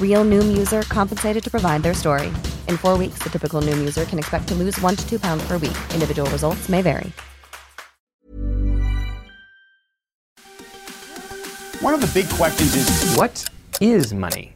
Real Noom user compensated to provide their story. In four weeks, the typical Noom user can expect to lose one to two pounds per week. Individual results may vary. One of the big questions is What is money?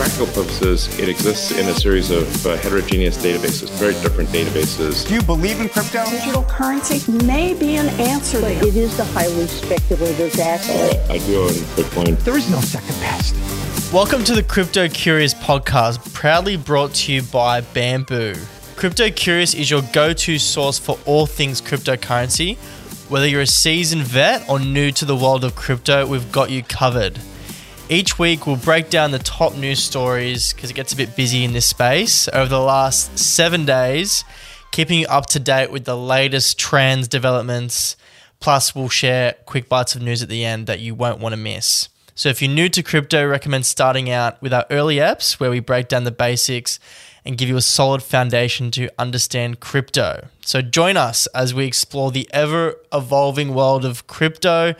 practical purposes, it exists in a series of uh, heterogeneous databases, very different databases. do you believe in crypto? Digital currency may be an answer there. It is a highly speculative asset. I do own Bitcoin. There is no second best. Welcome to the Crypto Curious podcast, proudly brought to you by Bamboo. Crypto Curious is your go to source for all things cryptocurrency. Whether you're a seasoned vet or new to the world of crypto, we've got you covered. Each week, we'll break down the top news stories because it gets a bit busy in this space over the last seven days, keeping you up to date with the latest trends, developments. Plus, we'll share quick bites of news at the end that you won't want to miss. So, if you're new to crypto, recommend starting out with our early apps where we break down the basics and give you a solid foundation to understand crypto. So, join us as we explore the ever evolving world of crypto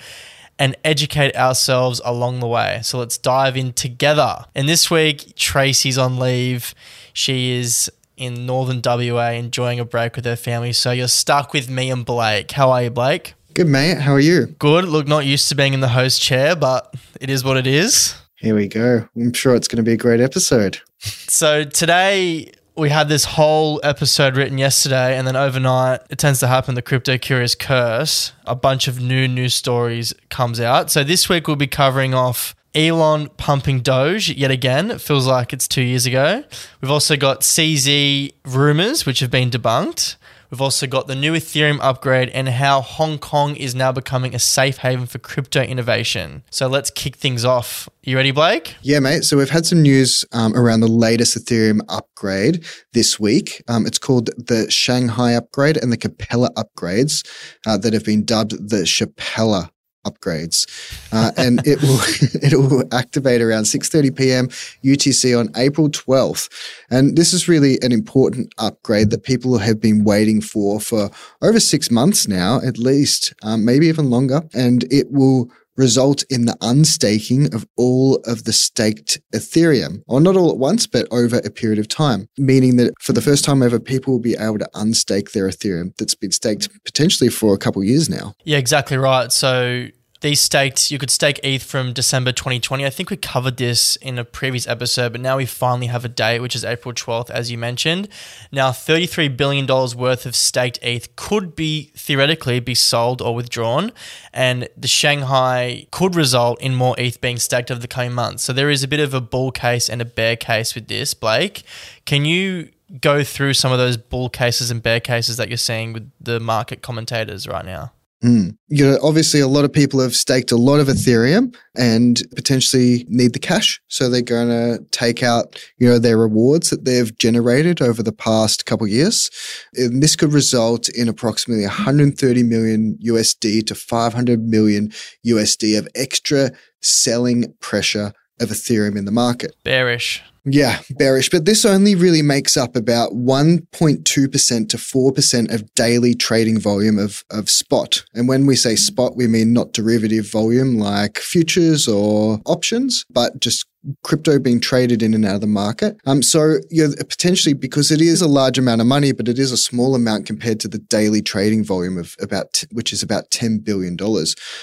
and educate ourselves along the way. So let's dive in together. And this week, Tracy's on leave. She is in northern WA enjoying a break with her family. So you're stuck with me and Blake. How are you, Blake? Good, mate. How are you? Good. Look, not used to being in the host chair, but it is what it is. Here we go. I'm sure it's going to be a great episode. So today we had this whole episode written yesterday, and then overnight, it tends to happen. The crypto curious curse. A bunch of new news stories comes out. So this week we'll be covering off Elon pumping Doge yet again. It feels like it's two years ago. We've also got CZ rumors, which have been debunked. We've also got the new Ethereum upgrade and how Hong Kong is now becoming a safe haven for crypto innovation. So let's kick things off. You ready, Blake? Yeah, mate. So we've had some news um, around the latest Ethereum upgrade this week. Um, it's called the Shanghai upgrade and the Capella upgrades uh, that have been dubbed the Shapella upgrades, uh, and it will it will activate around 6:30 p.m. UTC on April 12th. And this is really an important upgrade that people have been waiting for for over six months now, at least, um, maybe even longer. And it will result in the unstaking of all of the staked Ethereum, or not all at once, but over a period of time, meaning that for the first time ever, people will be able to unstake their Ethereum that's been staked potentially for a couple years now. Yeah, exactly right. So these staked, you could stake ETH from December 2020. I think we covered this in a previous episode, but now we finally have a date, which is April 12th, as you mentioned. Now, $33 billion worth of staked ETH could be theoretically be sold or withdrawn, and the Shanghai could result in more ETH being staked over the coming months. So there is a bit of a bull case and a bear case with this, Blake. Can you go through some of those bull cases and bear cases that you're seeing with the market commentators right now? Mm. You know, obviously, a lot of people have staked a lot of Ethereum and potentially need the cash, so they're going to take out, you know, their rewards that they've generated over the past couple years. And this could result in approximately 130 million USD to 500 million USD of extra selling pressure of Ethereum in the market. Bearish. Yeah, bearish. But this only really makes up about 1.2% to 4% of daily trading volume of, of spot. And when we say spot, we mean not derivative volume like futures or options, but just crypto being traded in and out of the market. Um, so you know, potentially because it is a large amount of money, but it is a small amount compared to the daily trading volume of about, which is about $10 billion.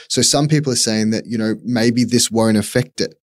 So some people are saying that, you know, maybe this won't affect it.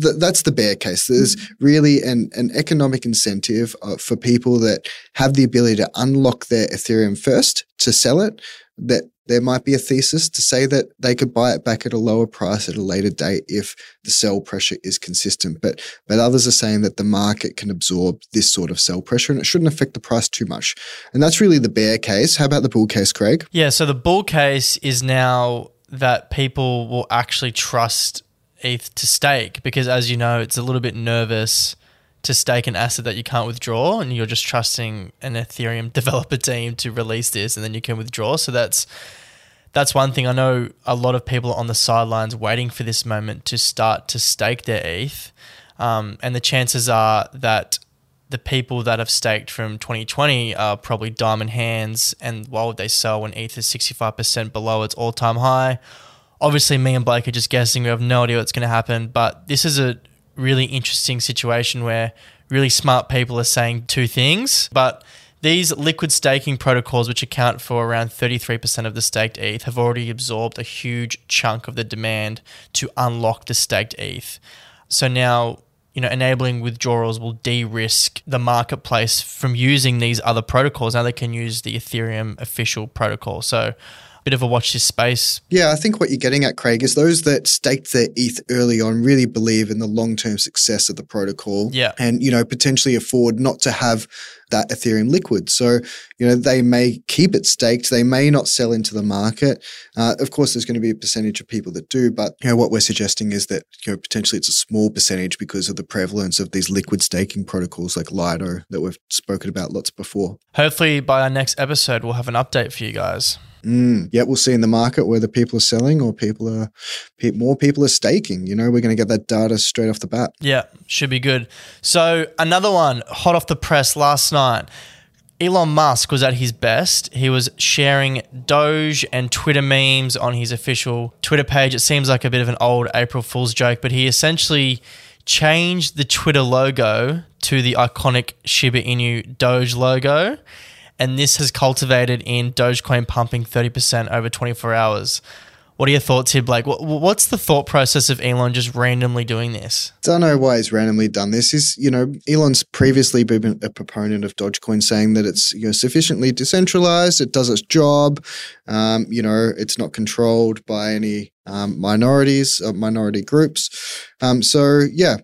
Th- that's the bear case. There's really an, an economic incentive uh, for people that have the ability to unlock their Ethereum first to sell it that there might be a thesis to say that they could buy it back at a lower price at a later date if the sell pressure is consistent. But but others are saying that the market can absorb this sort of sell pressure and it shouldn't affect the price too much. And that's really the bear case. How about the bull case, Craig? Yeah, so the bull case is now that people will actually trust ETH to stake because, as you know, it's a little bit nervous to stake an asset that you can't withdraw, and you're just trusting an Ethereum developer team to release this, and then you can withdraw. So that's that's one thing. I know a lot of people are on the sidelines waiting for this moment to start to stake their ETH, um, and the chances are that the people that have staked from 2020 are probably diamond hands, and why would they sell when ETH is 65% below its all-time high? Obviously, me and Blake are just guessing. We have no idea what's going to happen, but this is a really interesting situation where really smart people are saying two things, but these liquid staking protocols, which account for around 33% of the staked ETH, have already absorbed a huge chunk of the demand to unlock the staked ETH. So now, you know, enabling withdrawals will de risk the marketplace from using these other protocols. Now they can use the Ethereum official protocol. So bit of a watch this space. Yeah, I think what you're getting at, Craig, is those that staked their ETH early on really believe in the long term success of the protocol. Yeah. And, you know, potentially afford not to have that Ethereum liquid. So, you know, they may keep it staked. They may not sell into the market. Uh, of course, there's going to be a percentage of people that do, but, you know, what we're suggesting is that, you know, potentially it's a small percentage because of the prevalence of these liquid staking protocols like Lido that we've spoken about lots before. Hopefully, by our next episode, we'll have an update for you guys. Mm, yeah, we'll see in the market whether people are selling or people are pe- more people are staking. You know, we're going to get that data straight off the bat. Yeah, should be good. So another one hot off the press last night. Elon Musk was at his best. He was sharing Doge and Twitter memes on his official Twitter page. It seems like a bit of an old April Fool's joke, but he essentially changed the Twitter logo to the iconic Shiba Inu Doge logo and this has cultivated in Dogecoin pumping 30% over 24 hours. What are your thoughts here, Blake? What's the thought process of Elon just randomly doing this? Don't know why he's randomly done this. Is you know Elon's previously been a proponent of Dogecoin, saying that it's you know sufficiently decentralized, it does its job, um, you know it's not controlled by any um, minorities, uh, minority groups. Um, so yeah,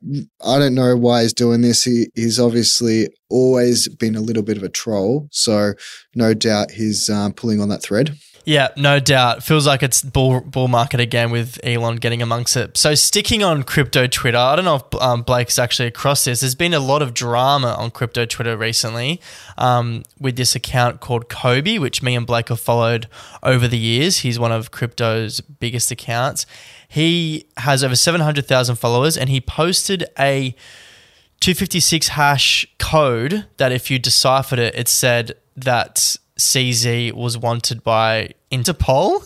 I don't know why he's doing this. He, he's obviously always been a little bit of a troll, so no doubt he's um, pulling on that thread. Yeah, no doubt. Feels like it's bull bull market again with Elon getting amongst it. So sticking on crypto Twitter, I don't know if um, Blake's actually across this. There's been a lot of drama on crypto Twitter recently um, with this account called Cobie, which me and Blake have followed over the years. He's one of crypto's biggest accounts. He has over 700,000 followers, and he posted a 256 hash code that if you deciphered it, it said that CZ was wanted by Interpol.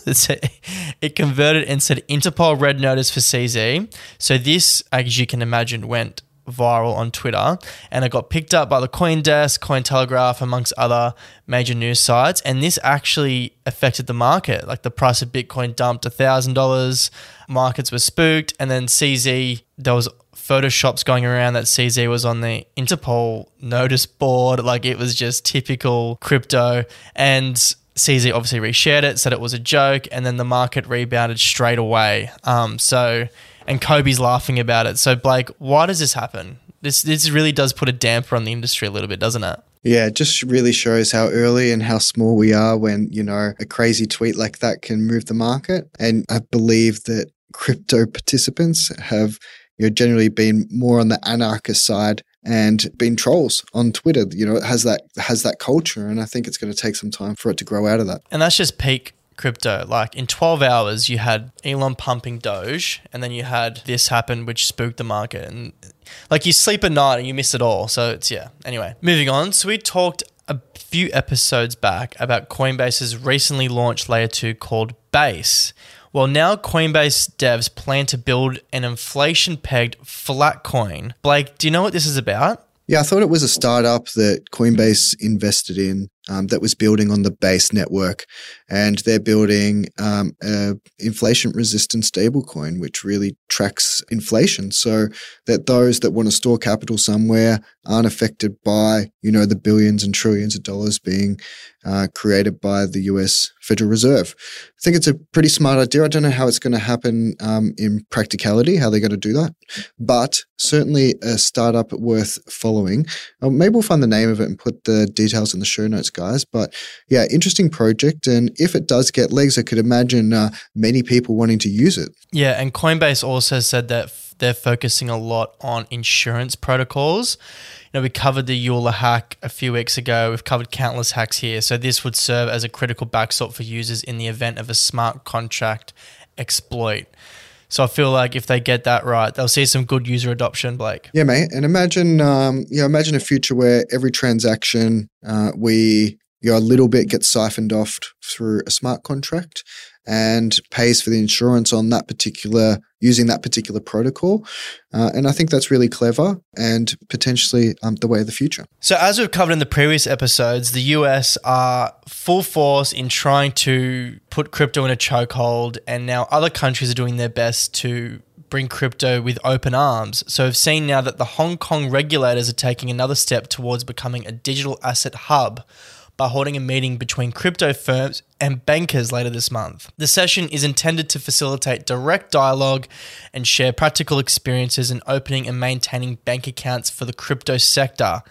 it converted and said Interpol red notice for CZ. So this, as you can imagine, went viral on Twitter and it got picked up by the Coindesk, Cointelegraph, amongst other major news sites. And this actually affected the market. Like the price of Bitcoin dumped $1,000, markets were spooked, and then CZ, there was photoshops going around that CZ was on the Interpol notice board. Like it was just typical crypto. And CZ obviously reshared it, said it was a joke, and then the market rebounded straight away. Um, so, and Cobie's laughing about it. So, Blake, why does this happen? This this really does put a damper on the industry a little bit, doesn't it? Yeah, it just really shows how early and how small we are when, you know, a crazy tweet like that can move the market. And I believe that crypto participants have you know, generally been more on the anarchist side and been trolls on Twitter. You know, it has that has that culture, and I think it's going to take some time for it to grow out of that. And that's just peak crypto. Like in 12 hours, you had Elon pumping Doge, and then you had this happen, which spooked the market. And like you sleep at night and you miss it all. So it's yeah. Anyway, moving on. So we talked a few episodes back about Coinbase's recently launched layer two called Base well, now Coinbase devs plan to build an inflation pegged flat coin. Blake, do you know what this is about? Yeah, I thought it was a startup that Coinbase invested in um, that was building on the base network, and they're building um, a inflation resistant stablecoin, which really tracks inflation, so that those that want to store capital somewhere aren't affected by you know the billions and trillions of dollars being uh, created by the U.S. Federal Reserve. I think it's a pretty smart idea. I don't know how it's going to happen um, in practicality, how they're going to do that, but certainly a startup worth following. Uh, maybe we'll find the name of it and put the details in the show notes guys. But yeah, interesting project. And if it does get legs, I could imagine uh, many people wanting to use it. Yeah, and Coinbase also said that f- they're focusing a lot on insurance protocols. You know, we covered the Euler hack a few weeks ago. We've covered countless hacks here. So this would serve as a critical backstop for users in the event of a smart contract exploit. So I feel like if they get that right, they'll see some good user adoption, Blake. Yeah, mate. And imagine, um, you know, imagine a future where every transaction uh, we you know, a little bit gets siphoned off through a smart contract and pays for the insurance on that particular using that particular protocol. Uh, and I think that's really clever and potentially um, the way of the future. So, as we've covered in the previous episodes, the US are full force in trying to put crypto in a chokehold, and now other countries are doing their best to bring crypto with open arms. So, we've seen now that the Hong Kong regulators are taking another step towards becoming a digital asset hub by holding a meeting between crypto firms and bankers later this month. The session is intended to facilitate direct dialogue and share practical experiences in opening and maintaining bank accounts for the crypto sector.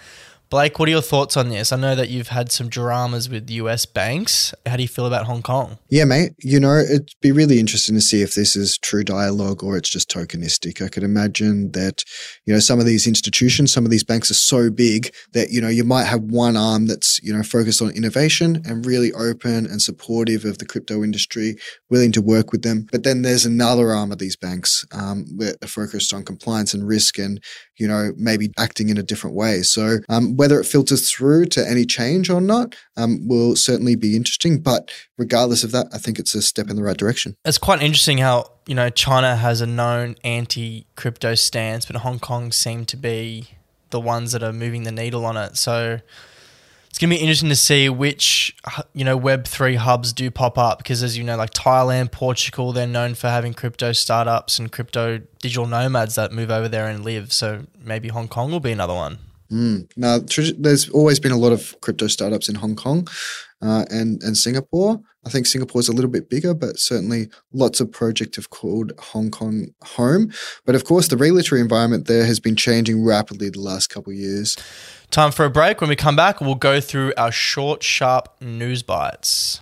Blake, what are your thoughts on this? I know that you've had some dramas with US banks. How do you feel about Hong Kong? Yeah, mate. You know, it'd be really interesting to see if this is true dialogue or it's just tokenistic. I could imagine that, you know, some of these institutions, some of these banks are so big that, you know, you might have one arm that's, you know, focused on innovation and really open and supportive of the crypto industry, willing to work with them. But then there's another arm of these banks um, that are focused on compliance and risk and, you know, maybe acting in a different way. So, um, whether it filters through to any change or not um, will certainly be interesting. But regardless of that, I think it's a step in the right direction. It's quite interesting how, you know, China has a known anti crypto stance, but Hong Kong seem to be the ones that are moving the needle on it. So it's going to be interesting to see which, you know, Web3 hubs do pop up because, as you know, like Thailand, Portugal, they're known for having crypto startups and crypto digital nomads that move over there and live. So maybe Hong Kong will be another one. Mm. Now, there's always been a lot of crypto startups in Hong Kong uh, and and Singapore. I think Singapore is a little bit bigger, but certainly lots of projects have called Hong Kong home. But of course, the regulatory environment there has been changing rapidly the last couple of years. Time for a break. When we come back, we'll go through our short, sharp news bites.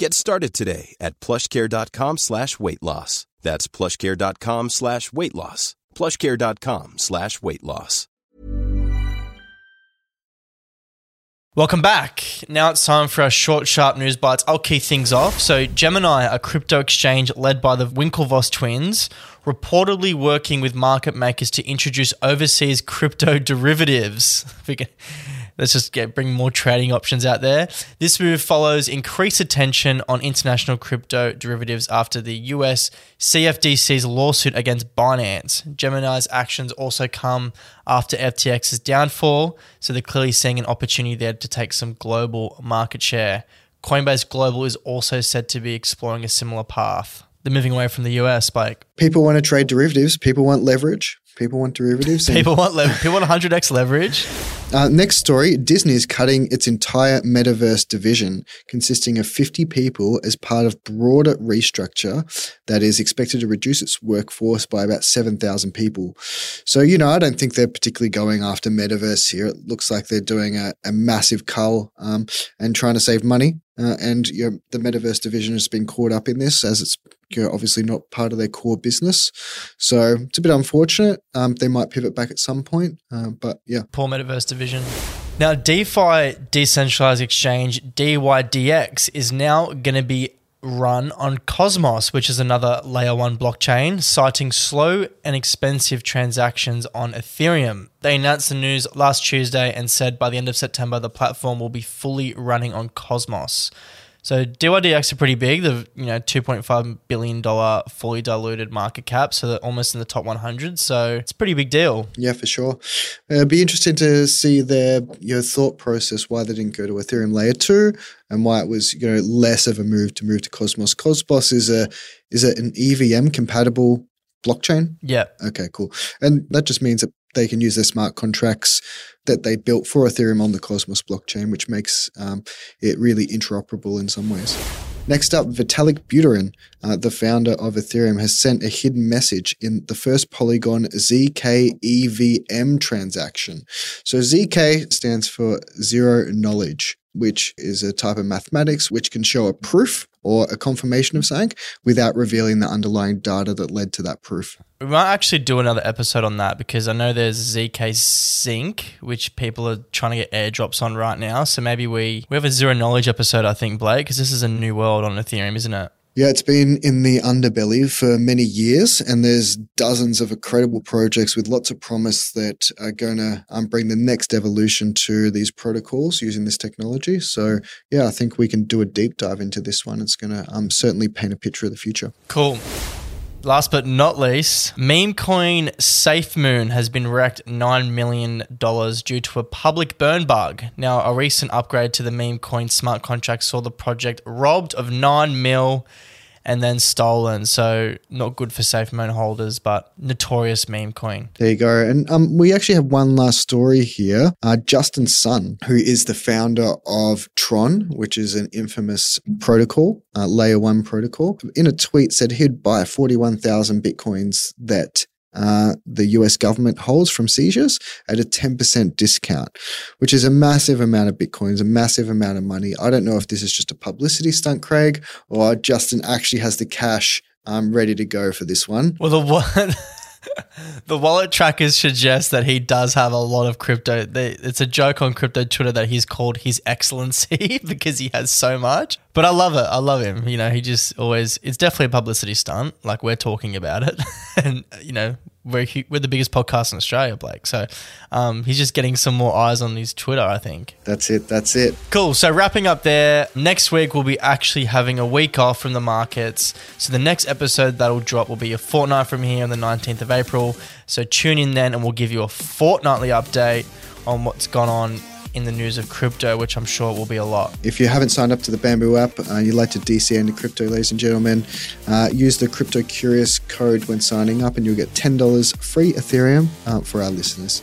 Get started today at plushcare.com slash weight loss. That's plushcare.com slash weight loss. Plushcare.com slash weight loss. Welcome back. Now it's time for our short, sharp news bites. I'll key things off. So, Gemini, a crypto exchange led by the Winklevoss twins, reportedly working with market makers to introduce overseas crypto derivatives. Let's just get bring more trading options out there. This move follows increased attention on international crypto derivatives after the US CFTC's lawsuit against Binance. Gemini's actions also come after FTX's downfall, so they're clearly seeing an opportunity there to take some global market share. Coinbase Global is also said to be exploring a similar path. They're moving away from the US, Spike. People want to trade derivatives. People want leverage. People want derivatives. People want leverage. People want 100x leverage. Uh, next story Disney is cutting its entire metaverse division, consisting of 50 people, as part of broader restructure that is expected to reduce its workforce by about 7,000 people. So, you know, I don't think they're particularly going after metaverse here. It looks like they're doing a, a massive cull um, and trying to save money. Uh, and you know, the metaverse division has been caught up in this as it's you know, obviously not part of their core business. So it's a bit unfortunate. Um, they might pivot back at some point, uh, but yeah. Poor metaverse division. Now, DeFi decentralized exchange DYDX is now going to be run on Cosmos, which is another layer one blockchain, citing slow and expensive transactions on Ethereum. They announced the news last Tuesday and said by the end of September, the platform will be fully running on Cosmos. So DYDX are pretty big. The you know two point five billion dollar fully diluted market cap, so they're almost in the top one hundred. So it's a pretty big deal. Yeah, for sure. Uh, it'd be interesting to see their your thought process why they didn't go to Ethereum layer two and why it was you know less of a move to move to Cosmos. Cosmos is a is it an EVM compatible blockchain? Yeah. Okay, cool. And that just means that they can use their smart contracts that they built for Ethereum on the Cosmos blockchain, which makes um, it really interoperable in some ways. Next up, Vitalik Buterin, uh, the founder of Ethereum, has sent a hidden message in the first Polygon ZK EVM transaction. So ZK stands for zero knowledge, which is a type of mathematics which can show a proof or a confirmation of something without revealing the underlying data that led to that proof. We might actually do another episode on that because I know there's ZK Sync, which people are trying to get airdrops on right now. So maybe we we have a zero knowledge episode, I think, Blake, because this is a new world on Ethereum, isn't it? Yeah, it's been in the underbelly for many years, and there's dozens of incredible projects with lots of promise that are going to um, bring the next evolution to these protocols using this technology. So, yeah, I think we can do a deep dive into this one. It's going to um, certainly paint a picture of the future. Cool. Last but not least, meme coin SafeMoon has been wrecked $9 million due to a public burn bug. Now, a recent upgrade to the meme coin smart contract saw the project robbed of 9 mil and then stolen. So not good for safe SafeMoon holders, but notorious meme coin. There you go. And um, we actually have one last story here. Uh, Justin Sun, who is the founder of Tron, which is an infamous protocol, uh, layer one protocol, in a tweet said he'd buy 41,000 bitcoins that uh, the US government holds from seizures at a 10% discount, which is a massive amount of bitcoins, a massive amount of money. I don't know if this is just a publicity stunt, Craig, or Justin actually has the cash um, ready to go for this one. Well, the one. the wallet trackers suggest that he does have a lot of crypto. It's a joke on crypto Twitter that he's called His Excellency because he has so much. But I love it. I love him. You know, he just always, it's definitely a publicity stunt. Like we're talking about it. and, you know, we're, we're the biggest podcast in Australia, Blake. So um, he's just getting some more eyes on his Twitter, I think. That's it. That's it. Cool. So wrapping up there, next week we'll be actually having a week off from the markets. So the next episode that'll drop will be a fortnight from here on the 19th of April. So tune in then and we'll give you a fortnightly update on what's gone on in the news of crypto, which I'm sure will be a lot. If you haven't signed up to the Bamboo app and uh, you'd like to DC into crypto, ladies and gentlemen, uh, use the Crypto Curious code when signing up and you'll get $10 free Ethereum uh, for our listeners.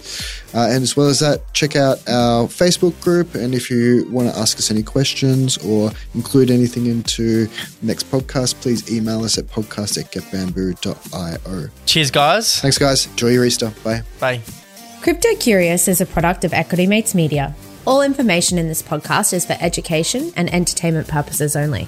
Uh, and as well as that, check out our Facebook group. And if you want to ask us any questions or include anything into next podcast, please email us at podcast at getbamboo.io. Cheers, guys. Thanks, guys. Enjoy your Easter. Bye. Bye. Crypto Curious is a product of Equity Mates Media. All information in this podcast is for education and entertainment purposes only.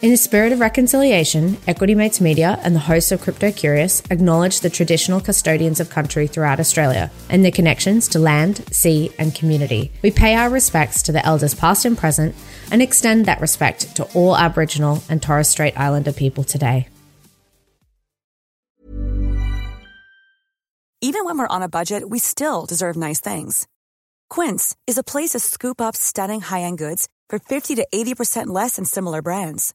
In the spirit of reconciliation, Equity Mates Media and the hosts of Crypto Curious acknowledge the traditional custodians of country throughout Australia and their connections to land, sea, and community. We pay our respects to the elders past and present and extend that respect to all Aboriginal and Torres Strait Islander people today. Even when we're on a budget, we still deserve nice things. Quince is a place to scoop up stunning high end goods for 50 to 80% less than similar brands.